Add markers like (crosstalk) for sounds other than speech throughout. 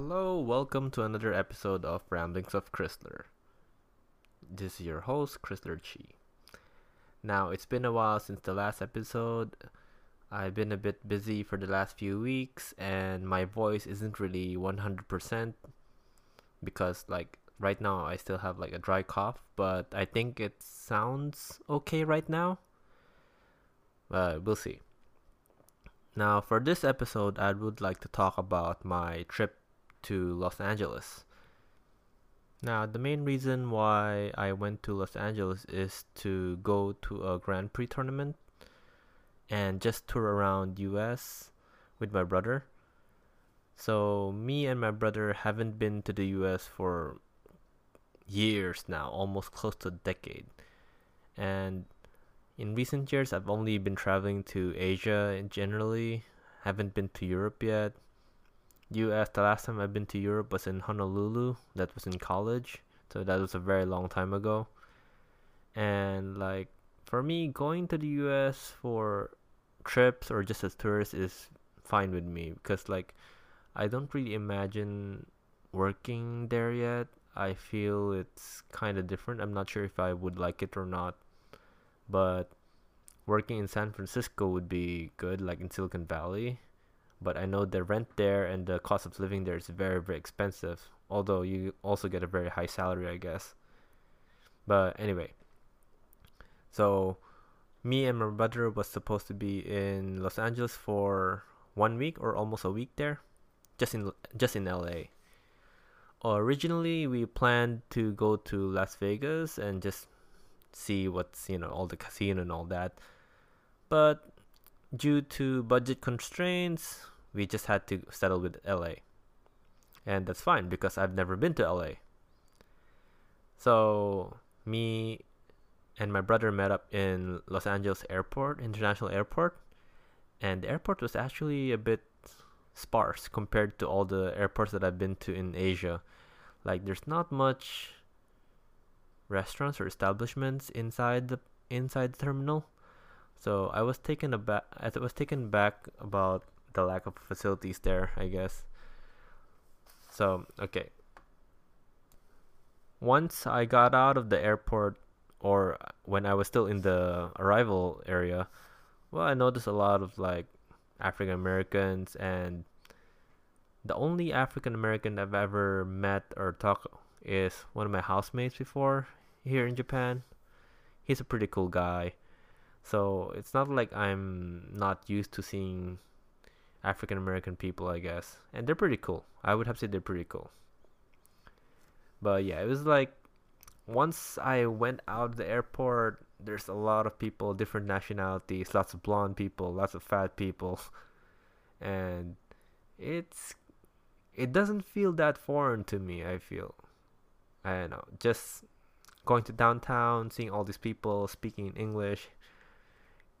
Hello, welcome to another episode of Ramblings of Chrysler. This is your host, Chrysler Chi. Now, it's been a while since the last episode. I've been a bit busy for the last few weeks, and my voice isn't really 100% because, like, right now I still have like a dry cough, but I think it sounds okay right now. But we'll see. Now, for this episode, I would like to talk about my trip to Los Angeles. Now, the main reason why I went to Los Angeles is to go to a Grand Prix tournament and just tour around US with my brother. So, me and my brother haven't been to the US for years now, almost close to a decade. And in recent years, I've only been traveling to Asia generally. Haven't been to Europe yet. US, the last time I've been to Europe was in Honolulu. That was in college. So that was a very long time ago. And like for me, going to the US for trips or just as tourist is fine with me because like I don't really imagine working there yet. I feel it's kind of different. I'm not sure if I would like it or not but working in San Francisco would be good, like in Silicon Valley. But I know the rent there and the cost of living there is very, very expensive. Although you also get a very high salary, I guess. But anyway, so me and my brother was supposed to be in Los Angeles for one week or almost a week there, just in just in LA. Originally, we planned to go to Las Vegas and just see what's you know all the casino and all that but due to budget constraints we just had to settle with LA and that's fine because I've never been to LA so me and my brother met up in Los Angeles Airport International Airport and the airport was actually a bit sparse compared to all the airports that I've been to in Asia. Like there's not much restaurants or establishments inside the inside the terminal. So I was taken aback. I was taken back about the lack of facilities there. I guess. So okay. Once I got out of the airport, or when I was still in the arrival area, well, I noticed a lot of like African Americans and the only African American I've ever met or talked is one of my housemates before here in Japan. He's a pretty cool guy. So it's not like I'm not used to seeing African American people, I guess. And they're pretty cool. I would have said they're pretty cool. But yeah, it was like once I went out of the airport, there's a lot of people, different nationalities, lots of blonde people, lots of fat people. (laughs) And it's it doesn't feel that foreign to me, I feel. I don't know. Just going to downtown, seeing all these people speaking in English.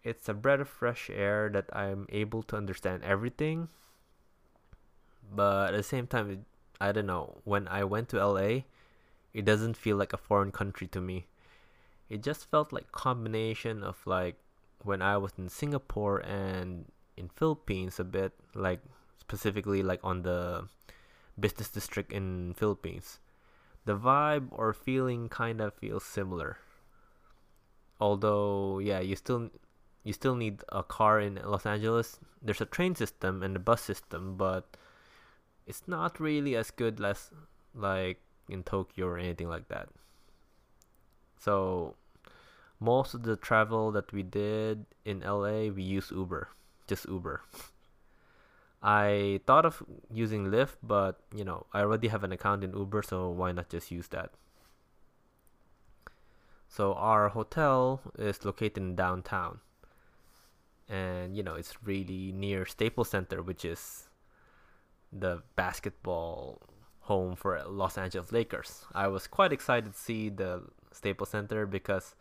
It's a breath of fresh air that I'm able to understand everything. But at the same time, I don't know. When I went to LA, it doesn't feel like a foreign country to me. It just felt like combination of like when I was in Singapore and in Philippines a bit, like specifically like on the business district in Philippines the vibe or feeling kind of feels similar. Although, yeah, you still you still need a car in Los Angeles. There's a train system and a bus system, but it's not really as good as like in Tokyo or anything like that. So most of the travel that we did in LA, we use Uber, just Uber. I thought of using Lyft, but you know, I already have an account in Uber, so why not just use that? So our hotel is located in downtown. And you know, it's really near Staples Center, which is the basketball home for Los Angeles Lakers. I was quite excited to see the Staples Center because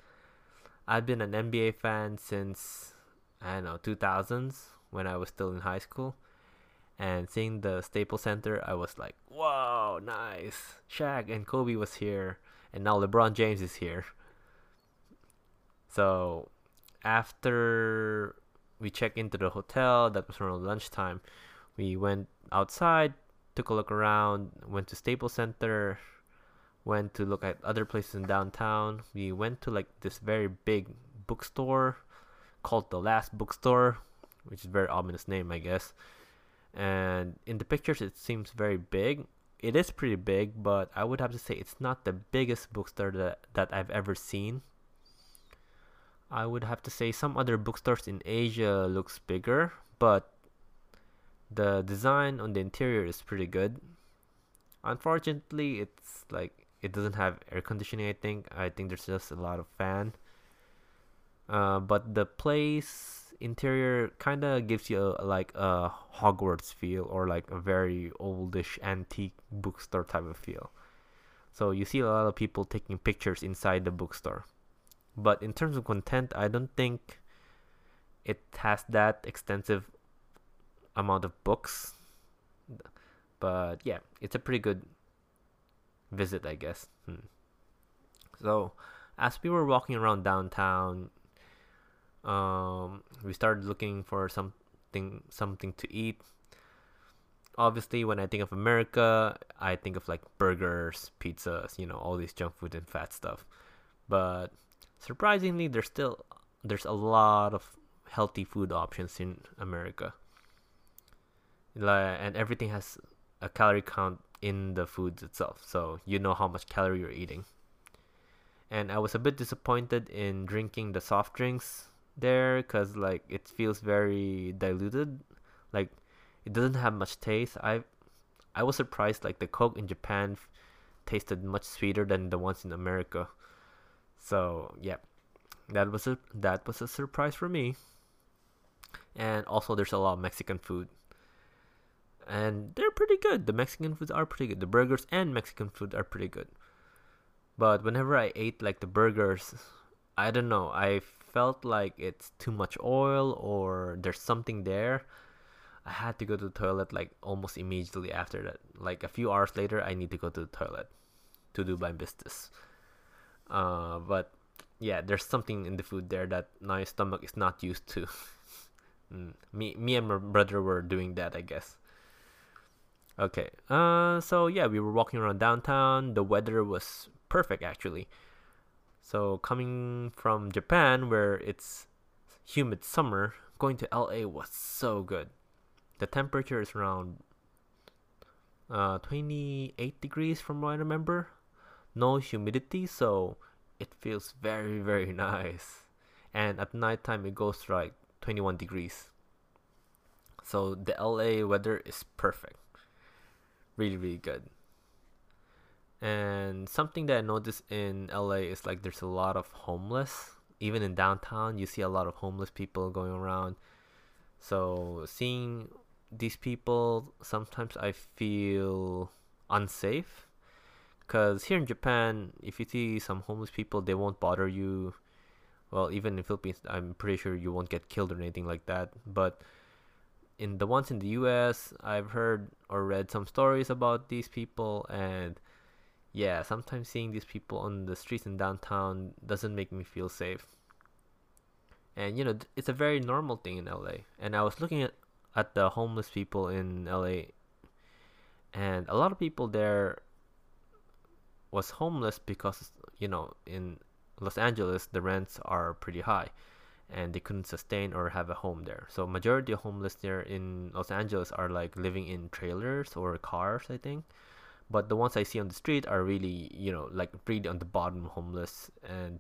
I've been an NBA fan since I don't know 2000s when I was still in high school and seeing the Staples Center, I was like, "Whoa, nice!" Shaq and Kobe was here, and now LeBron James is here. So, after we checked into the hotel, that was around lunchtime. We went outside took a look around, went to Staples Center, went to look at other places in downtown. We went to like this very big bookstore called the Last Bookstore, which is a very ominous name, I guess. And in the pictures, it seems very big. It is pretty big, but I would have to say it's not the biggest bookstore that, that I've ever seen. I would have to say some other bookstores in Asia looks bigger, but the design on the interior is pretty good. Unfortunately, it's like it doesn't have air conditioning. I think I think there's just a lot of fan. Uh, but the place interior kind of gives you a, like a Hogwarts feel or like a very oldish antique bookstore type of feel. So you see a lot of people taking pictures inside the bookstore. But in terms of content, I don't think it has that extensive amount of books. But yeah, it's a pretty good visit, I guess. Hmm. So, as we were walking around downtown, um, we started looking for something something to eat. Obviously, when I think of America, I think of like burgers, pizzas, you know, all these junk food and fat stuff. But surprisingly, there's still there's a lot of healthy food options in America. And everything has a calorie count in the foods itself, so you know how much calorie you're eating. And I was a bit disappointed in drinking the soft drinks there because like it feels very diluted like it doesn't have much taste i i was surprised like the coke in japan tasted much sweeter than the ones in america so yeah that was a that was a surprise for me. And also there's a lot of mexican food. And they're pretty good. The mexican foods are pretty good. The burgers and mexican food are pretty good. But whenever i ate like the burgers i don't know. I felt like it's too much oil or there's something there, I had to go to the toilet like almost immediately after that. Like a few hours later, I need to go to the toilet to do my business. Uh, but yeah, there's something in the food there that my stomach is not used to. (laughs) mm, me, me and my brother were doing that, I guess. Okay. Uh, so yeah, we were walking around downtown. The weather was perfect actually. So coming from Japan where it's humid summer, going to LA was so good. The temperature is around uh, 28 degrees from what I remember. No humidity, so it feels very very (laughs) nice. And at nighttime it goes to like 21 degrees. So the LA weather is perfect. Really really good. And something that I noticed in LA is like there's a lot of homeless. Even in downtown, you see a lot of homeless people going around. So seeing these people, sometimes I feel unsafe. Because here in Japan, if you see some homeless people, they won't bother you. Well, even in the Philippines, I'm pretty sure you won't get killed or anything like that. But in the ones in the US, I've heard or read some stories about these people, and yeah, sometimes seeing these people on the streets in downtown doesn't make me feel safe. And you know, it's a very normal thing in LA. And I was looking at at the homeless people in LA and a lot of people there was homeless because you know, in Los Angeles the rents are pretty high and they couldn't sustain or have a home there. So majority of homeless there in Los Angeles are like living in trailers or cars, I think. But the ones I see on the street are really you know like really on the bottom homeless. And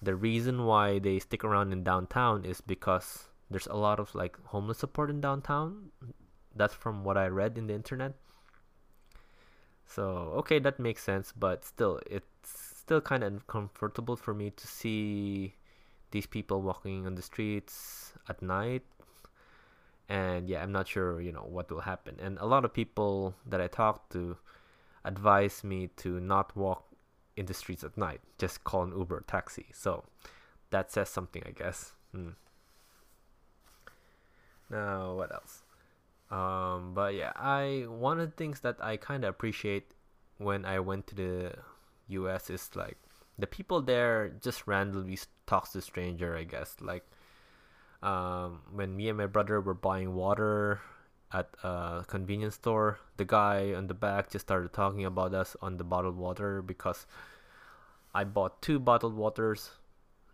the reason why they stick around in downtown is because there's a lot of like homeless support in downtown. That's from what I read in the internet so okay that makes sense but still it's still kind of uncomfortable for me to see these people walking on the streets at night. And yeah i'm not sure you know what will happen. And a lot of people that i talked to advise me to not walk in the streets at night. Just call an uber taxi. So that says something i guess. Hmm. now what else um but yeah i one of the things that i kind of appreciate when i went to the us is like the people there just randomly talks to stranger i guess like um, when me and my brother were buying water at a convenience store. The guy on the back just started talking about us on the bottled water because I bought two bottled waters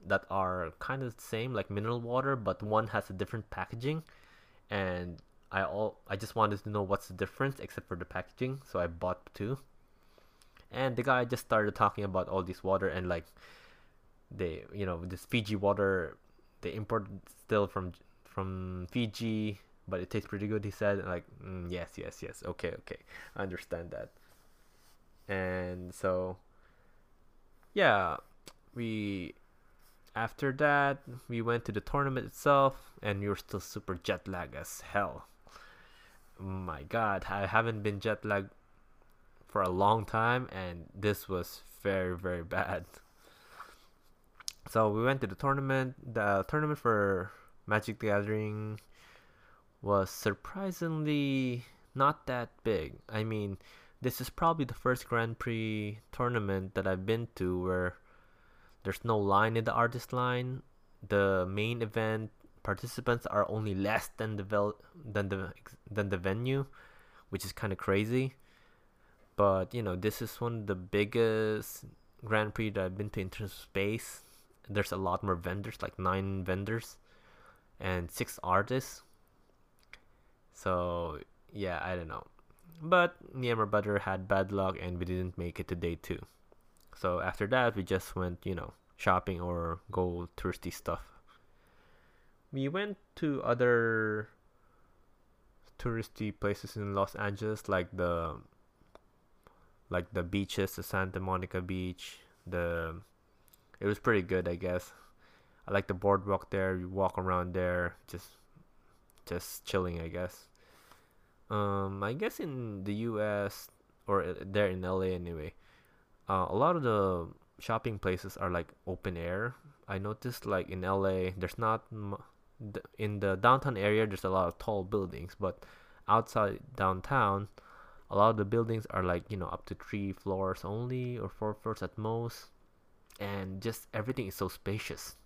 that are kind of the same, like mineral water, but one has a different packaging, and I all I just wanted to know what's the difference except for the packaging, so I bought two. And the guy just started talking about all this water and like they, you know, this Fiji water they import still from from Fiji, but it tastes pretty good. He said like, mm, yes, yes, yes, okay, okay, I understand that. And so, yeah, we after that we went to the tournament itself, and we were still super jet lag as hell my god, I haven't been jet lagged for a long time, and this was very, very bad. So we went to the tournament. The tournament for Magic the Gathering was surprisingly not that big. I mean, this is probably the first Grand Prix tournament that I've been to where there's no line in the artist line. The main event participants are only less than the vel- than the than the venue, which is kind of crazy. But you know, this is one of the biggest Grand Prix that I've been to in terms of space. There's a lot more vendors, like nine vendors, and six artists. So yeah, I don't know. But my brother had bad luck, and we didn't make it to day two. So after that, we just went, you know, shopping or go touristy stuff we went to other touristy places in Los Angeles like the like the beaches, the Santa Monica beach, the it was pretty good, I guess. I like the boardwalk there. You walk around there, just just chilling, I guess. Um, I guess in the U.S. or uh, there in LA anyway, uh, a lot of the shopping places are like open air. I noticed like in LA, there's not m- in the downtown area there's a lot of tall buildings but outside downtown a lot of the buildings are like you know up to three floors only or four floors at most. And just everything is so spacious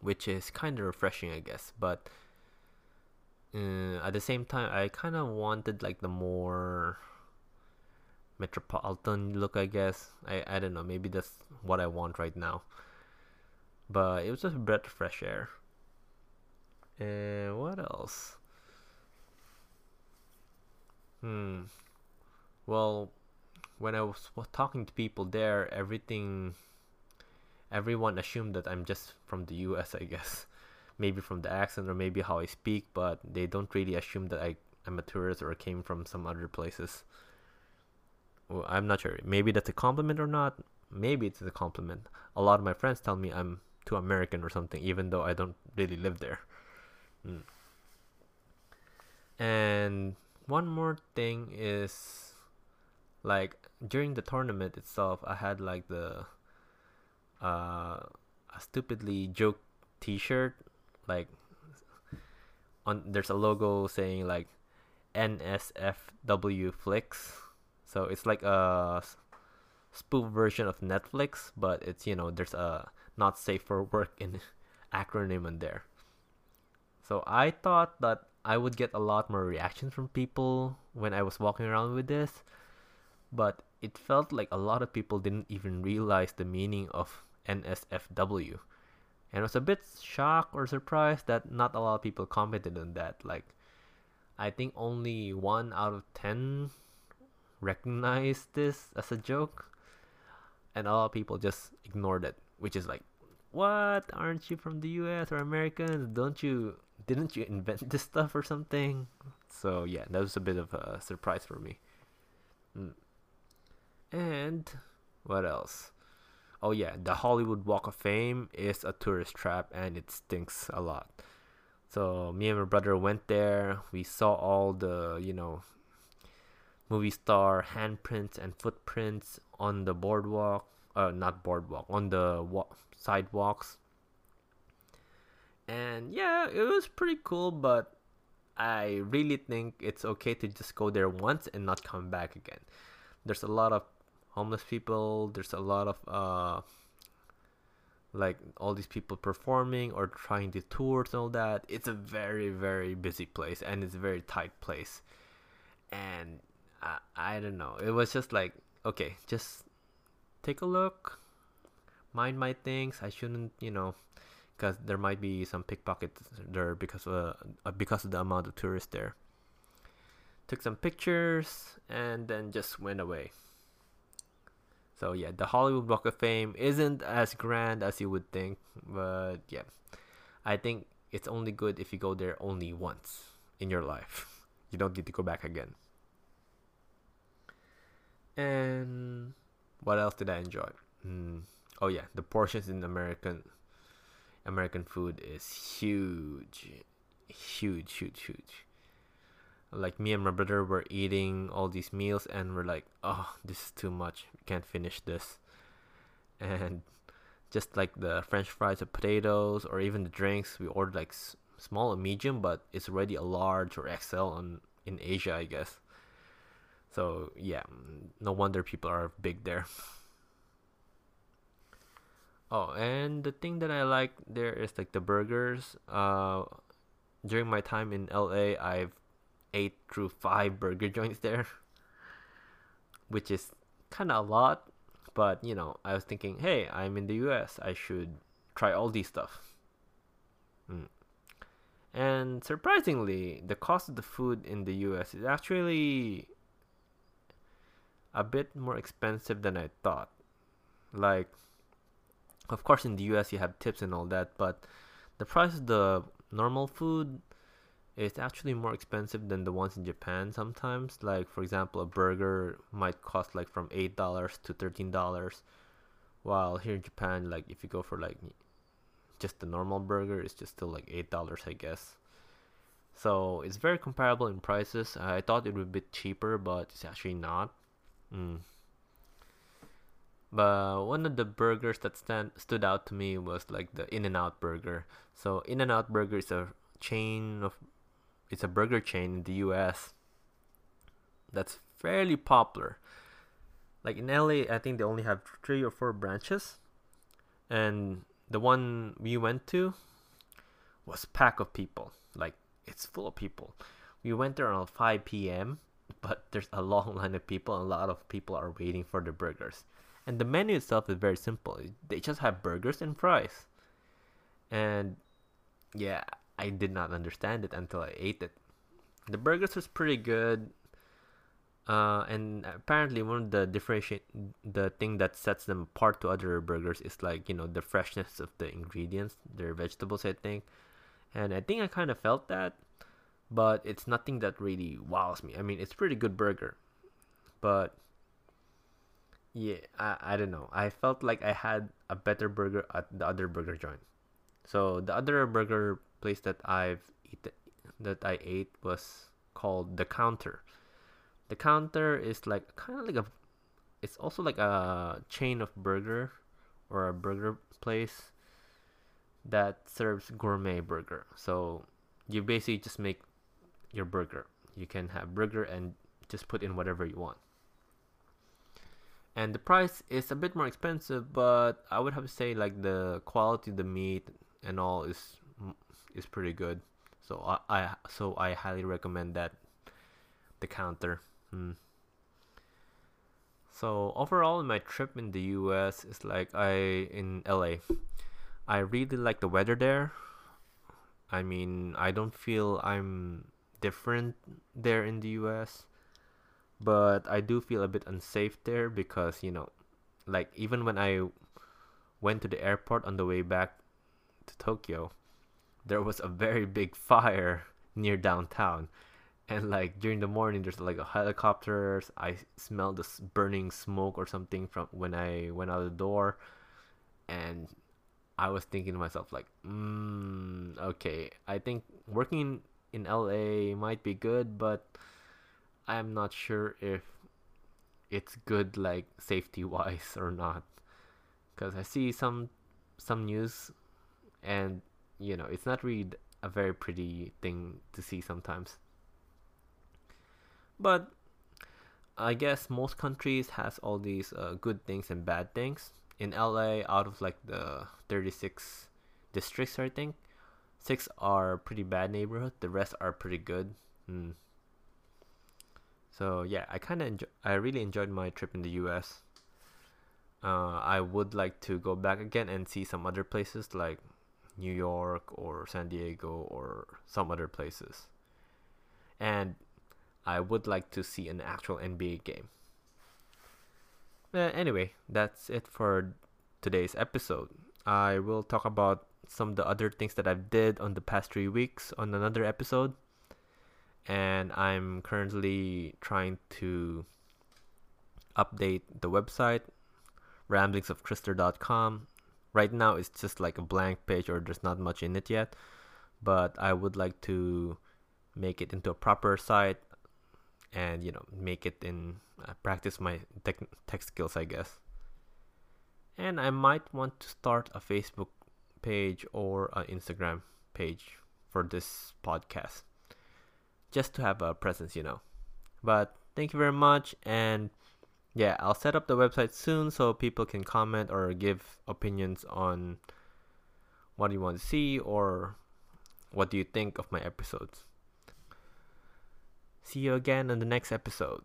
which is kind of refreshing i guess. But uh, at the same time i kind of wanted like the more metropolitan look i guess. I, I don't know. Maybe that's what i want right now. But it was just a breath of fresh air and what else? Hmm. Well, when I was talking to people there, everything, everyone assumed that I'm just from the U.S. I guess, (laughs) maybe from the accent or maybe how I speak, but they don't really assume that I am a tourist or came from some other places. Well, I'm not sure. Maybe that's a compliment or not. Maybe it's a compliment. A lot of my friends tell me I'm too American or something, even though I don't really live there. Mm. And one more thing is like during the tournament itself, I had like the uh, a stupidly joke T-shirt, like on there's a logo saying like NSFW Flicks, so it's like a spoof version of Netflix, but it's you know there's a not safe for work in (laughs) acronym in there. So I thought that I would get a lot more reactions from people when I was walking around with this, but it felt like a lot of people didn't even realize the meaning of NSFW. And I was a bit shocked or surprised that not a lot of people commented on that. Like, I think only one out of ten recognized this as a joke, and a lot of people just ignored it, which is like, what? Aren't you from the US or Americans? Don't you didn't you invent this stuff or something? So yeah, that was a bit of a surprise for me. Mm. And what else? Oh yeah, the Hollywood Walk of Fame is a tourist trap and it stinks a lot. So me and my brother went there. We saw all the, you know, movie star handprints and footprints on the boardwalk, uh not boardwalk, on the wa- sidewalks and yeah, it was pretty cool, but I really think it's okay to just go there once and not come back again. There's a lot of homeless people, there's a lot of uh like all these people performing or trying the tours and all that. It's a very very busy place and it's a very tight place, and I, I don't know. It was just like okay, just take a look, mind my things. I shouldn't, you know, because there might be some pickpockets there because of uh, because of the amount of tourists there. Took some pictures and then just went away. So yeah, the Hollywood Walk of Fame isn't as grand as you would think, but yeah, I think it's only good if you go there only once in your life. (laughs) You don't need to go back again. And what else did I enjoy? Mm. Oh yeah, the portions in American American food is huge, huge, huge, huge. Like me and my brother were eating all these meals, and we're like, "Oh, this is too much. We can't finish this." (laughs) And just like the French fries or potatoes, or even the drinks, we ordered like s- small or medium, but it's already a large or XL on in Asia, I guess. So yeah, no wonder people are big there. (laughs) Oh, and the thing that I like there is like the burgers. Uh, during my time in LA, I've ate through five burger (laughs) joints there, which is kind of a lot. But you know, I was thinking, hey, I'm in the U.S. I should try all these stuff. Mm. And surprisingly, the cost of the food in the U.S. is actually a bit more expensive than I thought. Like of course in the US you have tips and all that, but the price of the normal food is actually more expensive than the ones in Japan sometimes. Like for example, a burger might cost like from eight dollars to thirteen dollars, while here in Japan, like if you go for like just the normal burger, it's just still like eight dollars, I guess. So it's very comparable in prices. I thought it would be cheaper, but it's actually not. Mm. But one of the burgers that stand stood out to me was like the In and Out burger. So In and Out burger is a chain of it's a burger chain in the US that's fairly popular. Like in LA, I think they only have three or four branches. And the one we went to was packed of people. Like it's full of people. We went there around 5 p.m., (laughs) but there's a long line of people and a lot of people are waiting for the burgers. And the menu itself is very simple. They just have burgers and fries. And yeah, I did not understand it until I ate it. The burgers was pretty good. Uh, and apparently one of the differentiate the thing that sets them apart to other burgers is like you know the freshness of the ingredients their vegetables i think and i think i kind of felt that but it's nothing that really wows me i mean it's pretty good burger but yeah, I, I don't know. I felt like I had a better burger at the other burger joint. So the other burger place that I've eaten, that I ate was called the Counter. The Counter is like kind of like a it's also like a chain of burger or a burger place that serves gourmet burger. So you basically just make your burger. You can have burger and just put in whatever you want and the price is a bit more expensive but i would have to say like the quality of the meat and all is is pretty good. So i, I so i highly recommend that the counter. Hmm. so overall my trip in the us is like i in la i really like the weather there. I mean i don't feel i'm different there in the us but I do feel a bit unsafe there because you know, like even when I went to the airport on the way back to Tokyo, there was a very big fire (laughs) near downtown. And like during the morning, there's like a helicopters. I smelled this burning smoke or something from when I went out the door, and I was thinking to myself like, mm, okay, I think working in LA might be good, but I'm not sure if it's good like safety wise or not because I see some some news and you know it's not really a very pretty thing to see sometimes but I guess most countries has all these uh, good things and bad things in LA, out of like the 36 districts, I think, six are pretty bad neighborhood. The rest are pretty good. Mm. So yeah, I kind of enjoy. I really enjoyed my trip in the U.S. Uh, I would like to go back again and see some other places like New York or San Diego or some other places. And I would like to see an actual NBA game. Uh, anyway, that's it for today's episode. I will talk about some of the other things that I've did on the past three weeks on another episode. And I'm currently trying to update the website ramblingsofchrysler.com. Right now, it's just like a blank page, or there's not much in it yet. But I would like to make it into a proper site, and you know, make it in uh, practice my tech, tech skills, I guess. And I might want to start a Facebook page or an Instagram page for this podcast, just to have a presence, you know. But thank you very much, and yeah, I'll set up the website soon so people can comment or give opinions on what you want to see or what do you think of my episodes. See you again in the next episode.